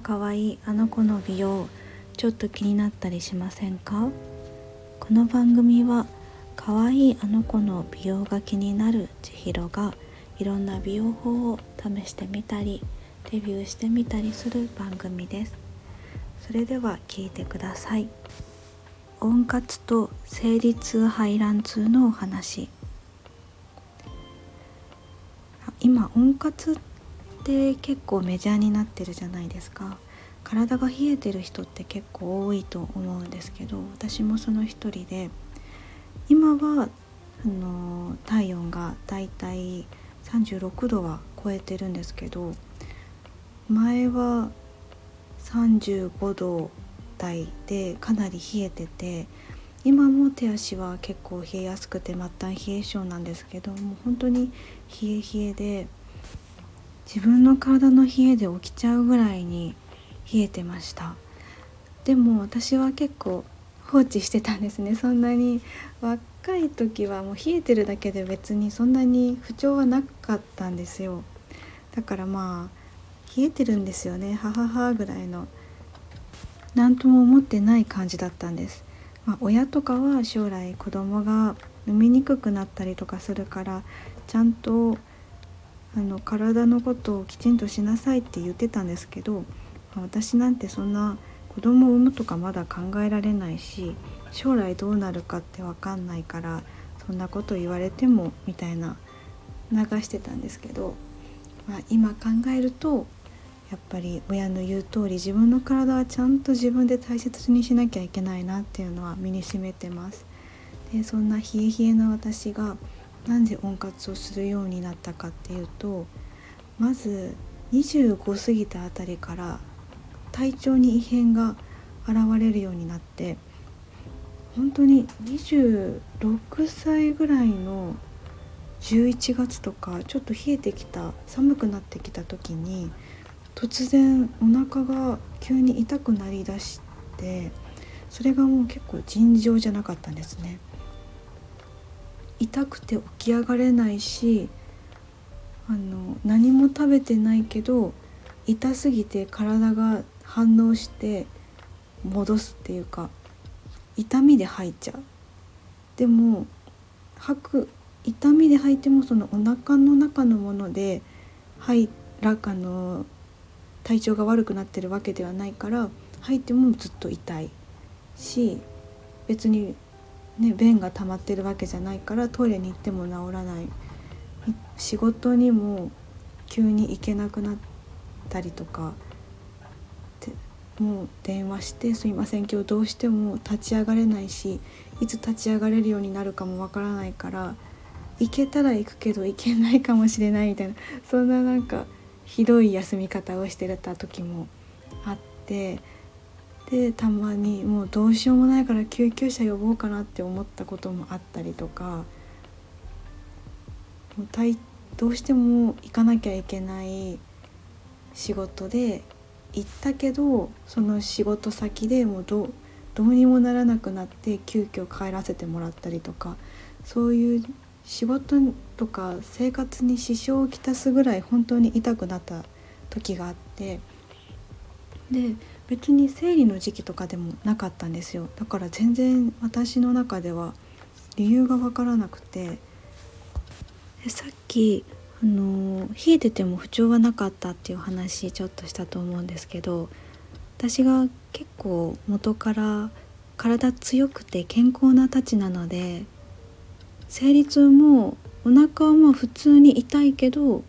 か可愛いあの子の美容ちょっと気になったりしませんか？この番組は可愛いあの子の美容が気になる千尋がいろんな美容法を試してみたりレビューしてみたりする番組です。それでは聞いてください。温活と生理痛排卵痛のお話。今温活って結構メジャーになってるじゃないですか。体が冷えてる人って結構多いと思うんですけど私もその一人で今はあの体温がだいたい36度は超えてるんですけど前は35度台でかなり冷えてて今も手足は結構冷えやすくて末端冷え性なんですけどもう本当に冷え冷えで自分の体の冷えで起きちゃうぐらいに冷えてました。でも私は結構放置してたんですね。そんなに若い時はもう冷えてるだけで別にそんなに不調はなかったんですよ。だからまあ冷えてるんですよね。母はぐらいの。何とも思ってない感じだったんです。まあ、親とかは将来子供が飲みにくくなったりとかするからちゃんとあの体のことをきちんとしなさいって言ってたんですけど、私なんてそんな子供を産むとかまだ考えられないし将来どうなるかって分かんないからそんなこと言われてもみたいな流してたんですけど、まあ、今考えるとやっぱり親の言う通り自分の体はちゃんと自分で大切にしなきゃいけないなっていうのは身にしめてます。でそんな冷え冷えの私がなんで温活をするようになったかっていうとまず25過ぎたあたりから体調に異変が現れるようになって本当に26歳ぐらいの11月とかちょっと冷えてきた寒くなってきた時に突然お腹が急に痛くなりだしてそれがもう結構尋常じゃなかったんですね。痛くて起き上がれないしあの何も食べてないけど痛すぎて体が反応して戻すっていうか痛みで吐いちゃう。でも吐く痛みで吐いてもそのお腹の中のもので吐いらかの体調が悪くなってるわけではないから吐いてもずっと痛いし別に、ね、便が溜まってるわけじゃないからトイレに行っても治らない。仕事にも急に行けなくなったりとかもう電話して「すいません今日どうしても立ち上がれないしいつ立ち上がれるようになるかもわからないから行けたら行くけど行けないかもしれない」みたいなそんななんかひどい休み方をしてた時もあってでたまにもうどうしようもないから救急車呼ぼうかなって思ったこともあったりとかもうどうしても行かなきゃいけない仕事で行ったけどその仕事先でもうどどうにもならなくなって急遽帰らせてもらったりとかそういう仕事とか生活に支障をきたすぐらい本当に痛くなった時があってで別に生理の時期とかでもなかったんですよ。だから全然私の中では理由が分からなくて。でさっきあの冷えてても不調はなかったっていう話ちょっとしたと思うんですけど私が結構元から体強くて健康なたちなので生理痛もお腹はまあ普通に痛いけど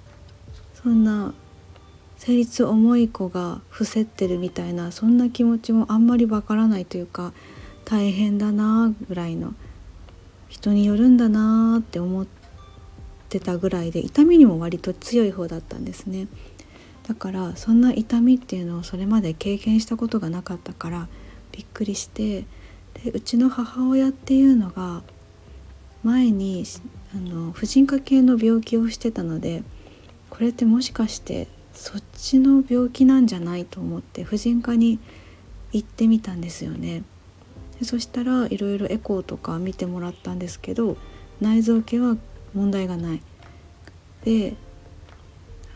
そんな生理痛重い子が伏せってるみたいなそんな気持ちもあんまりわからないというか大変だなぐらいの人によるんだなって思ってたぐらいで痛みにも割と強い方だったんですね。だからそんな痛みっていうのをそれまで経験したことがなかったからびっくりしてでうちの母親っていうのが前にあの婦人科系の病気をしてたのでこれってもしかしてそっちの病気なんじゃないと思って婦人科に行ってみたんですよね。そしたらいろいろエコーとか見てもらったんですけど内臓系は問題がない。で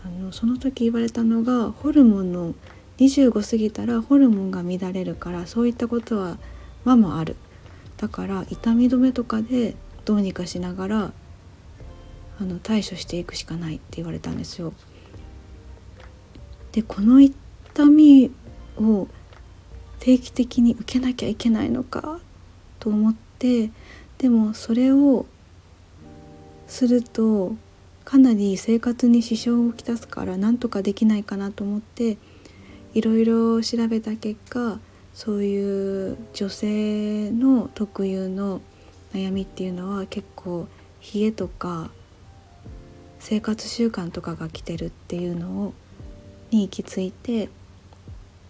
あのその時言われたのがホルモンの25過ぎたらホルモンが乱れるからそういったことはままある。だから痛み止めとかでどうにかしながらあの対処していくしかないって言われたんですよ。でこの痛みを定期的に受けなきゃいけないのかと思ってでもそれをするとかなり生活に支障をきたすからなんとかできないかなと思っていろいろ調べた結果そういう女性の特有の悩みっていうのは結構冷えとか生活習慣とかが来てるっていうのをに行き着いて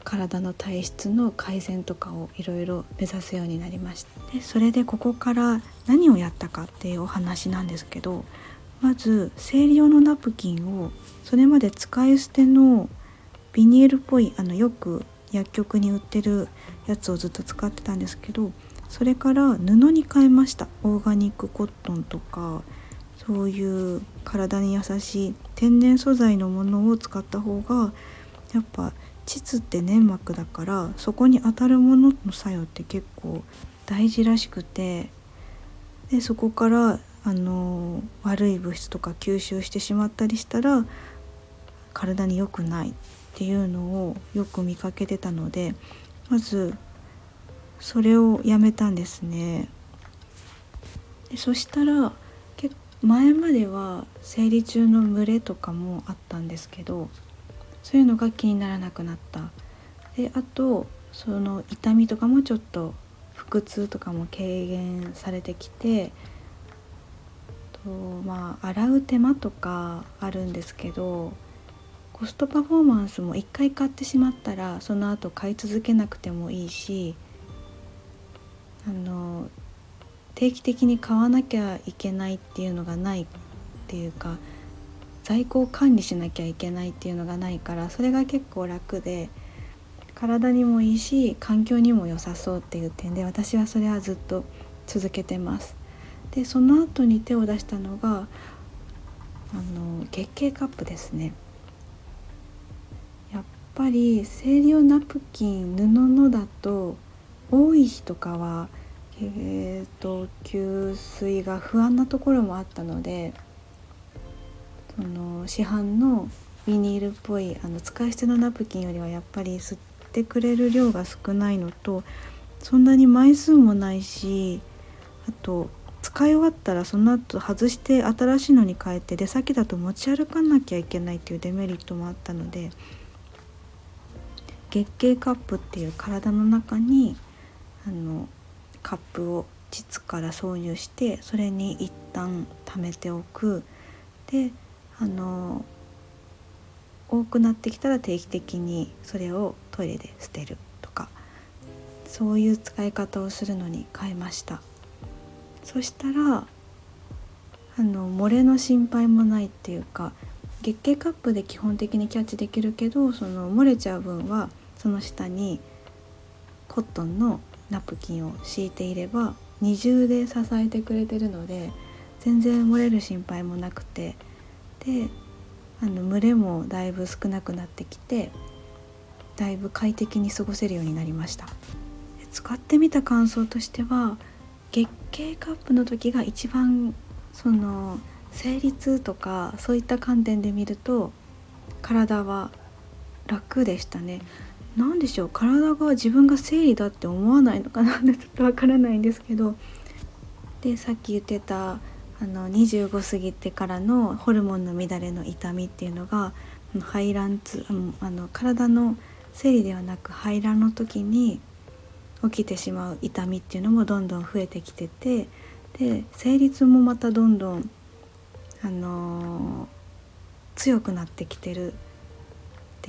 体の体質の改善とかをいろいろ目指すようになりました。でそれでここから何をやったかっていうお話なんですけどまず生理用のナプキンをそれまで使い捨てのビニールっぽいあのよく薬局に売ってるやつをずっと使ってたんですけどそれから布に変えました。オーガニックコットンとかそういう体に優しい天然素材のものを使った方がやっぱ膣って粘膜だからそこに当たるものの作用って結構大事らしくてでそこからあの悪い物質とか吸収してしまったりしたら体に良くないっていうのをよく見かけてたのでまずそれをやめたんですね。でそしたら前までは生理中の群れとかもあったんですけどそういうのが気にならなくなった。であとその痛みとかもちょっと腹痛とかも軽減されてきてとまあ洗う手間とかあるんですけどコストパフォーマンスも1回買ってしまったらその後買い続けなくてもいいしあの定期的に買わなきゃいけないっていうのがないっていうか在庫を管理しなきゃいけないっていうのがないからそれが結構楽で体にもいいし環境にも良さそうっていう点で私はそれはずっと続けてます。でその後に手を出したのがあの月経カップですね。やっぱり生理用ナプキン布のだと多い日とかはえーと、給水が不安なところもあったのでその市販のビニールっぽいあの使い捨てのナプキンよりはやっぱり吸ってくれる量が少ないのとそんなに枚数もないしあと使い終わったらその後外して新しいのに変えて出先だと持ち歩かなきゃいけないっていうデメリットもあったので月経カップっていう体の中にあのカップを膣から挿入してそれに一旦溜めておく。であの多くなってきたら定期的にそれをトイレで捨てるとかそういう使い方をするのに変えました。そしたらあの漏れの心配もないっていうか月経カップで基本的にキャッチできるけどその漏れちゃう分はその下にコットンのナプキンを敷いていれば二重で支えてくれてるので全然漏れる心配もなくてであの群れもだいぶ少なくなってきてだいぶ快適に過ごせるようになりました。使ってみた感想としては月経カップの時が一番その生理痛とかそういった観点で見ると体は楽でしたね。何でしょう体が自分が生理だって思わないのかなってちょっとわからないんですけど。でさっき言ってたあの25過ぎてからのホルモンの乱れの痛みっていうのが排卵痛あの体の生理ではなく排卵の時に起きてしまう痛みっていうのもどんどん増えてきててで生理痛もまたどんどん、あのー、強くなってきてる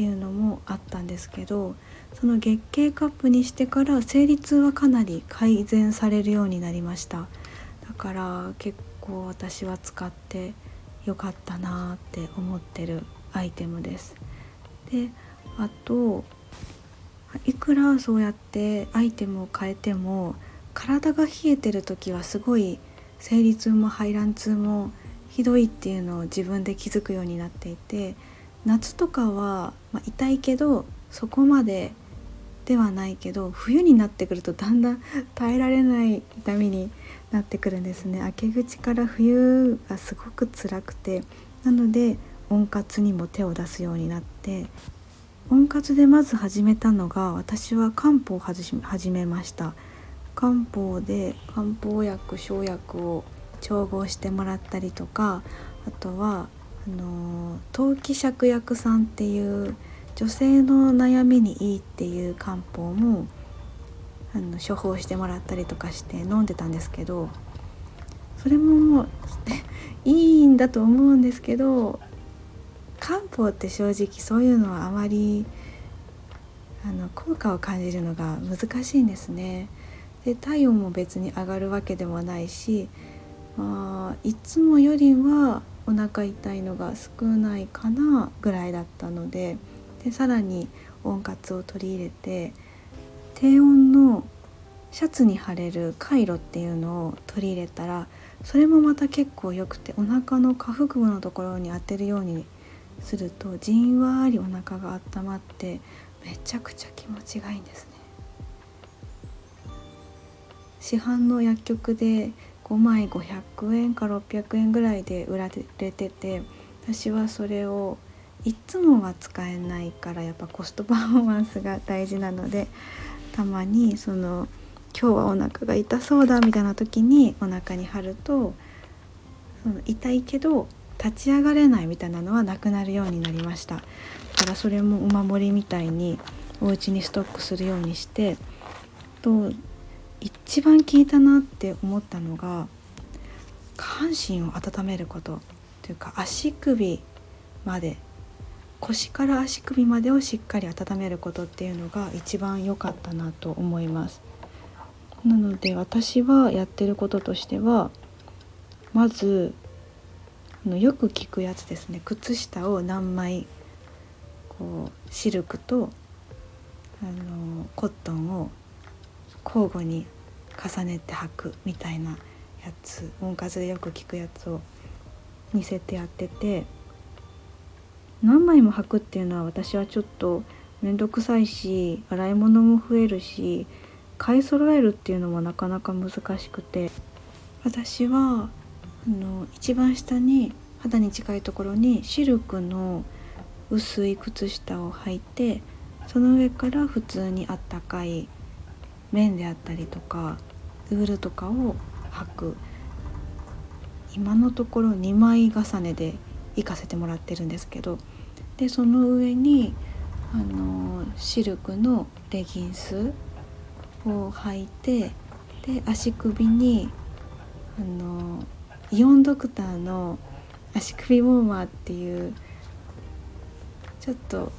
っていうのもあったんですけどその月経カップにしてから生理痛はかなり改善されるようになりました。だから結構私は使ってよかったなって思ってるアイテムです。であといくらそうやってアイテムを変えても体が冷えてる時はすごい生理痛も排卵痛もひどいっていうのを自分で気づくようになっていて夏とかは、まあ、痛いけどそこまでではないけど冬になってくるとだんだん 耐えられない痛みになってくるんですね。明け口から冬がすごく辛くてなので温活にも手を出すようになって温活でまず始めたのが私は漢方を始めました。漢方で漢方薬生薬を調合してもらったりとかあとはの陶器芍薬さんっていう女性の悩みにいいっていう漢方もあの処方してもらったりとかして飲んでたんですけどそれももう いいんだと思うんですけど漢方って正直そういうのはあまりあの効果を感じるのが難しいんですね。で体温も別に上がるわけでもないし、まあ、いつもよりはお腹痛いのが少ないかなぐらいだったのででさらに温活を取り入れて低温のシャツに貼れるカイロっていうのを取り入れたらそれもまた結構よくてお腹の下腹部のところに当てるようにするとじんわりお腹が温まってめちゃくちゃ気持ちがいいんですね。市販の薬局で5枚500円か600円ぐらいで売られてて私はそれをいつもは使えないからやっぱコストパフォーマンスが大事なのでたまにその今日はお腹が痛そうだみたいな時にお腹に貼るとその痛いけど立ち上がれないみたいなのはなくなるようになりました。だからそれもお守りみたいにお家にストックするようにしてと一番効いたなって思ったのが下半身を温めることというか足首まで腰から足首までをしっかり温めることっていうのが一番良かったなと思います。なので私はやってることとしてはまずのよく聞くやつですね。靴下を何枚こうシルクとあのコットンを交互に重ねて履くみたいなやつ温活でよく聞くやつを似せてやってて何枚も履くっていうのは私はちょっと面倒くさいし洗い物も増えるし買い揃えるっていうのもなかなか難しくて私はあの一番下に肌に近いところにシルクの薄い靴下を履いてその上から普通にあったかい綿であったりとかウールとかを履く。今のところ2枚重ねで行かせてもらってるんですけどでその上にあのシルクのレギンスを履いてで足首にあのイオンドクターの足首ウォーマーっていうちょっと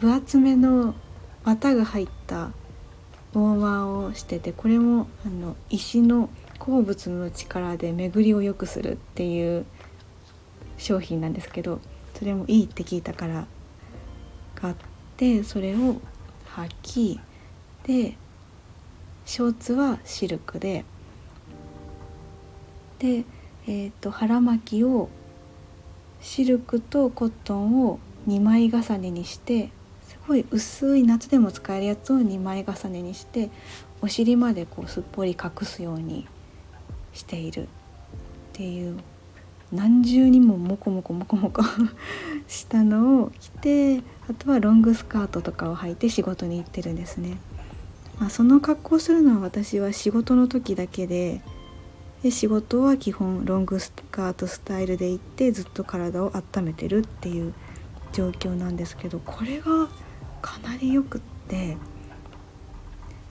分厚めの綿が入ったウォーマーをしててこれもあの石の鉱物の力で巡りを良くするっていう商品なんですけどそれもいいって聞いたから買ってそれを履きでショーツはシルクで。で、えーと、腹巻きをシルクとコットンを2枚重ねにしてごい薄い夏でも使えるやつを2枚重ねにしてお尻までこうすっぽり隠すようにしているっていう何重にもモコモコモコモコ したのを着てあとはロングスカートとかを履いて仕事に行ってるんですね。まあ、その格好するのは私は仕事の時だけでで仕事は基本ロングスカートスタイルで行ってずっと体を温めてるっていう状況なんですけどこれがかなりよくって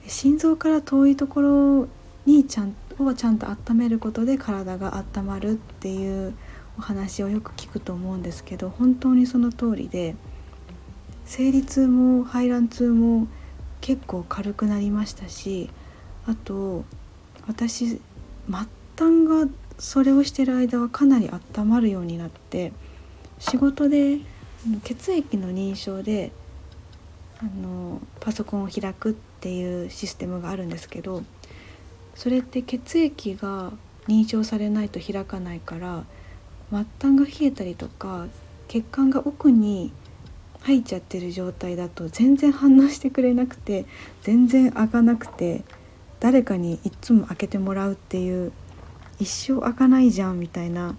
心臓から遠いところにちゃんをちゃんと温めることで体が温まるっていうお話をよく聞くと思うんですけど本当にその通りで生理痛も排卵痛も結構軽くなりましたしあと私末端がそれをしてる間はかなり温まるようになって仕事で血液の認証であのパソコンを開くっていうシステムがあるんですけどそれって血液が認証されないと開かないから末端が冷えたりとか血管が奥に吐いちゃってる状態だと全然反応してくれなくて全然開かなくて誰かにいっつも開けてもらうっていう一生開かないじゃんみたいな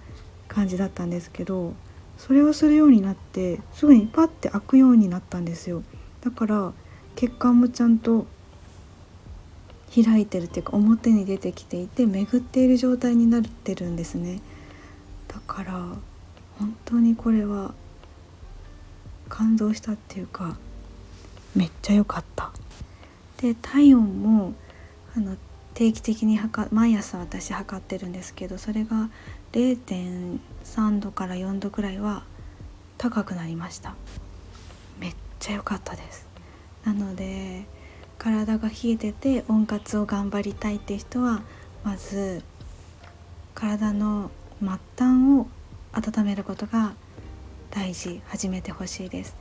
感じだったんですけどそれをするようになってすぐにパッて開くようになったんですよ。だから血管もちゃんと開いてるっていうか表に出てきていて巡っている状態になってるんですね。だから本当にこれは感動したっていうかめっちゃ良かった。で体温もあの定期的に測毎朝私測ってるんですけどそれが0.3度から4度くらいは高くなりました。ちゃ良かったです。なので体が冷えてて温活を頑張りたいって人はまず体の末端を温めることが大事。始めてほしいです。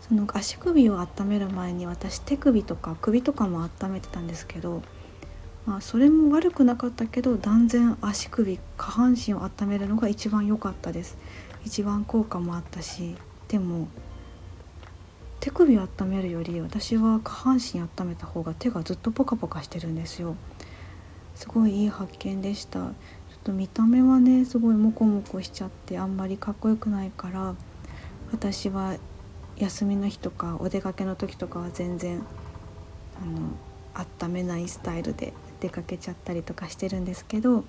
その足首を温める前に私手首とか首とかも温めてたんですけどまあそれも悪くなかったけど断然足首下半身を温めるのが一番良かったです。一番効果もあったしでも手首を温めるより私は下半身温めた方が手がずっとポカポカしてるんですよ。すごいいい発見でした。ちょっと見た目はねすごいモコモコしちゃってあんまりかっこよくないから私は休みの日とかお出かけの時とかは全然あの温めないスタイルで出かけちゃったりとかしてるんですけど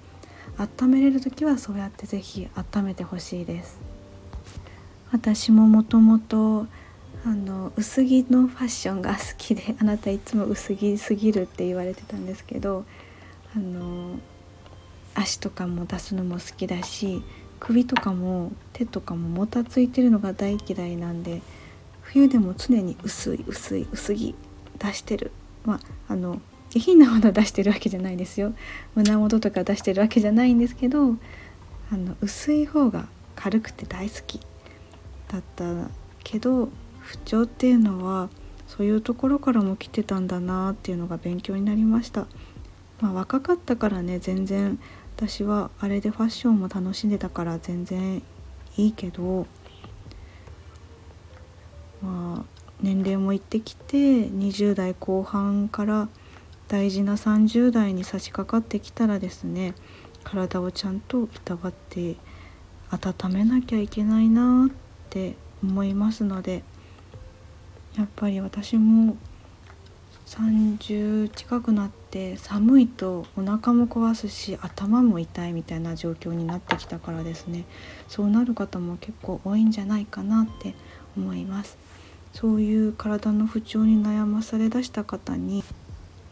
温めれる時はそうやって是非温めてほしいです。私ももともとあの薄着のファッションが好きであなたいつも薄着すぎるって言われてたんですけどあの足とかも出すのも好きだし首とかも手とかももたついてるのが大嫌いなんで冬でも常に薄い薄い薄着出してる。まああの下品なもの出してるわけじゃないですよ。胸元とか出してるわけじゃないんですけどあの薄い方が軽くて大好きだったけど不調っていうのはそういうところからも来てたんだなっていうのが勉強になりました。まあ、若かったからね全然私はあれでファッションも楽しんでたから全然いいけどまあ年齢もいってきて20代後半から大事な30代に差し掛かってきたらですね体をちゃんといたわって温めなきゃいけないなって思いますのでやっぱり私も30近くなって寒いとお腹も壊すし頭も痛いみたいな状況になってきたからですね。そうなる方も結構多いんじゃないかなって思います。そういう体の不調に悩まされだした方に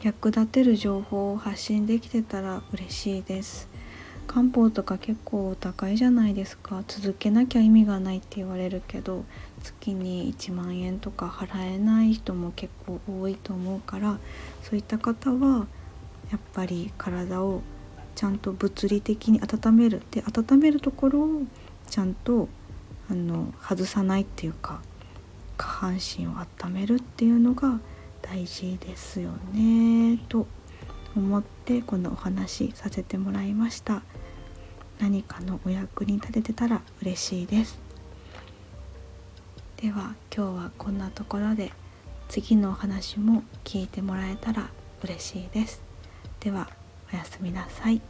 役立てる情報を発信できてたら嬉しいです。漢方とか結構高いじゃないですか。続けなきゃ意味がないって言われるけど月に1万円とか払えない人も結構多いと思うからそういった方はやっぱり体をちゃんと物理的に温める。で温めるところをちゃんとあの外さないっていうか下半身を温めるっていうのが大事ですよねと。思ってこのお話させてもらいました。何かのお役に立ててたら嬉しいです。では今日はこんなところで次のお話も聞いてもらえたら嬉しいです。ではおやすみなさい。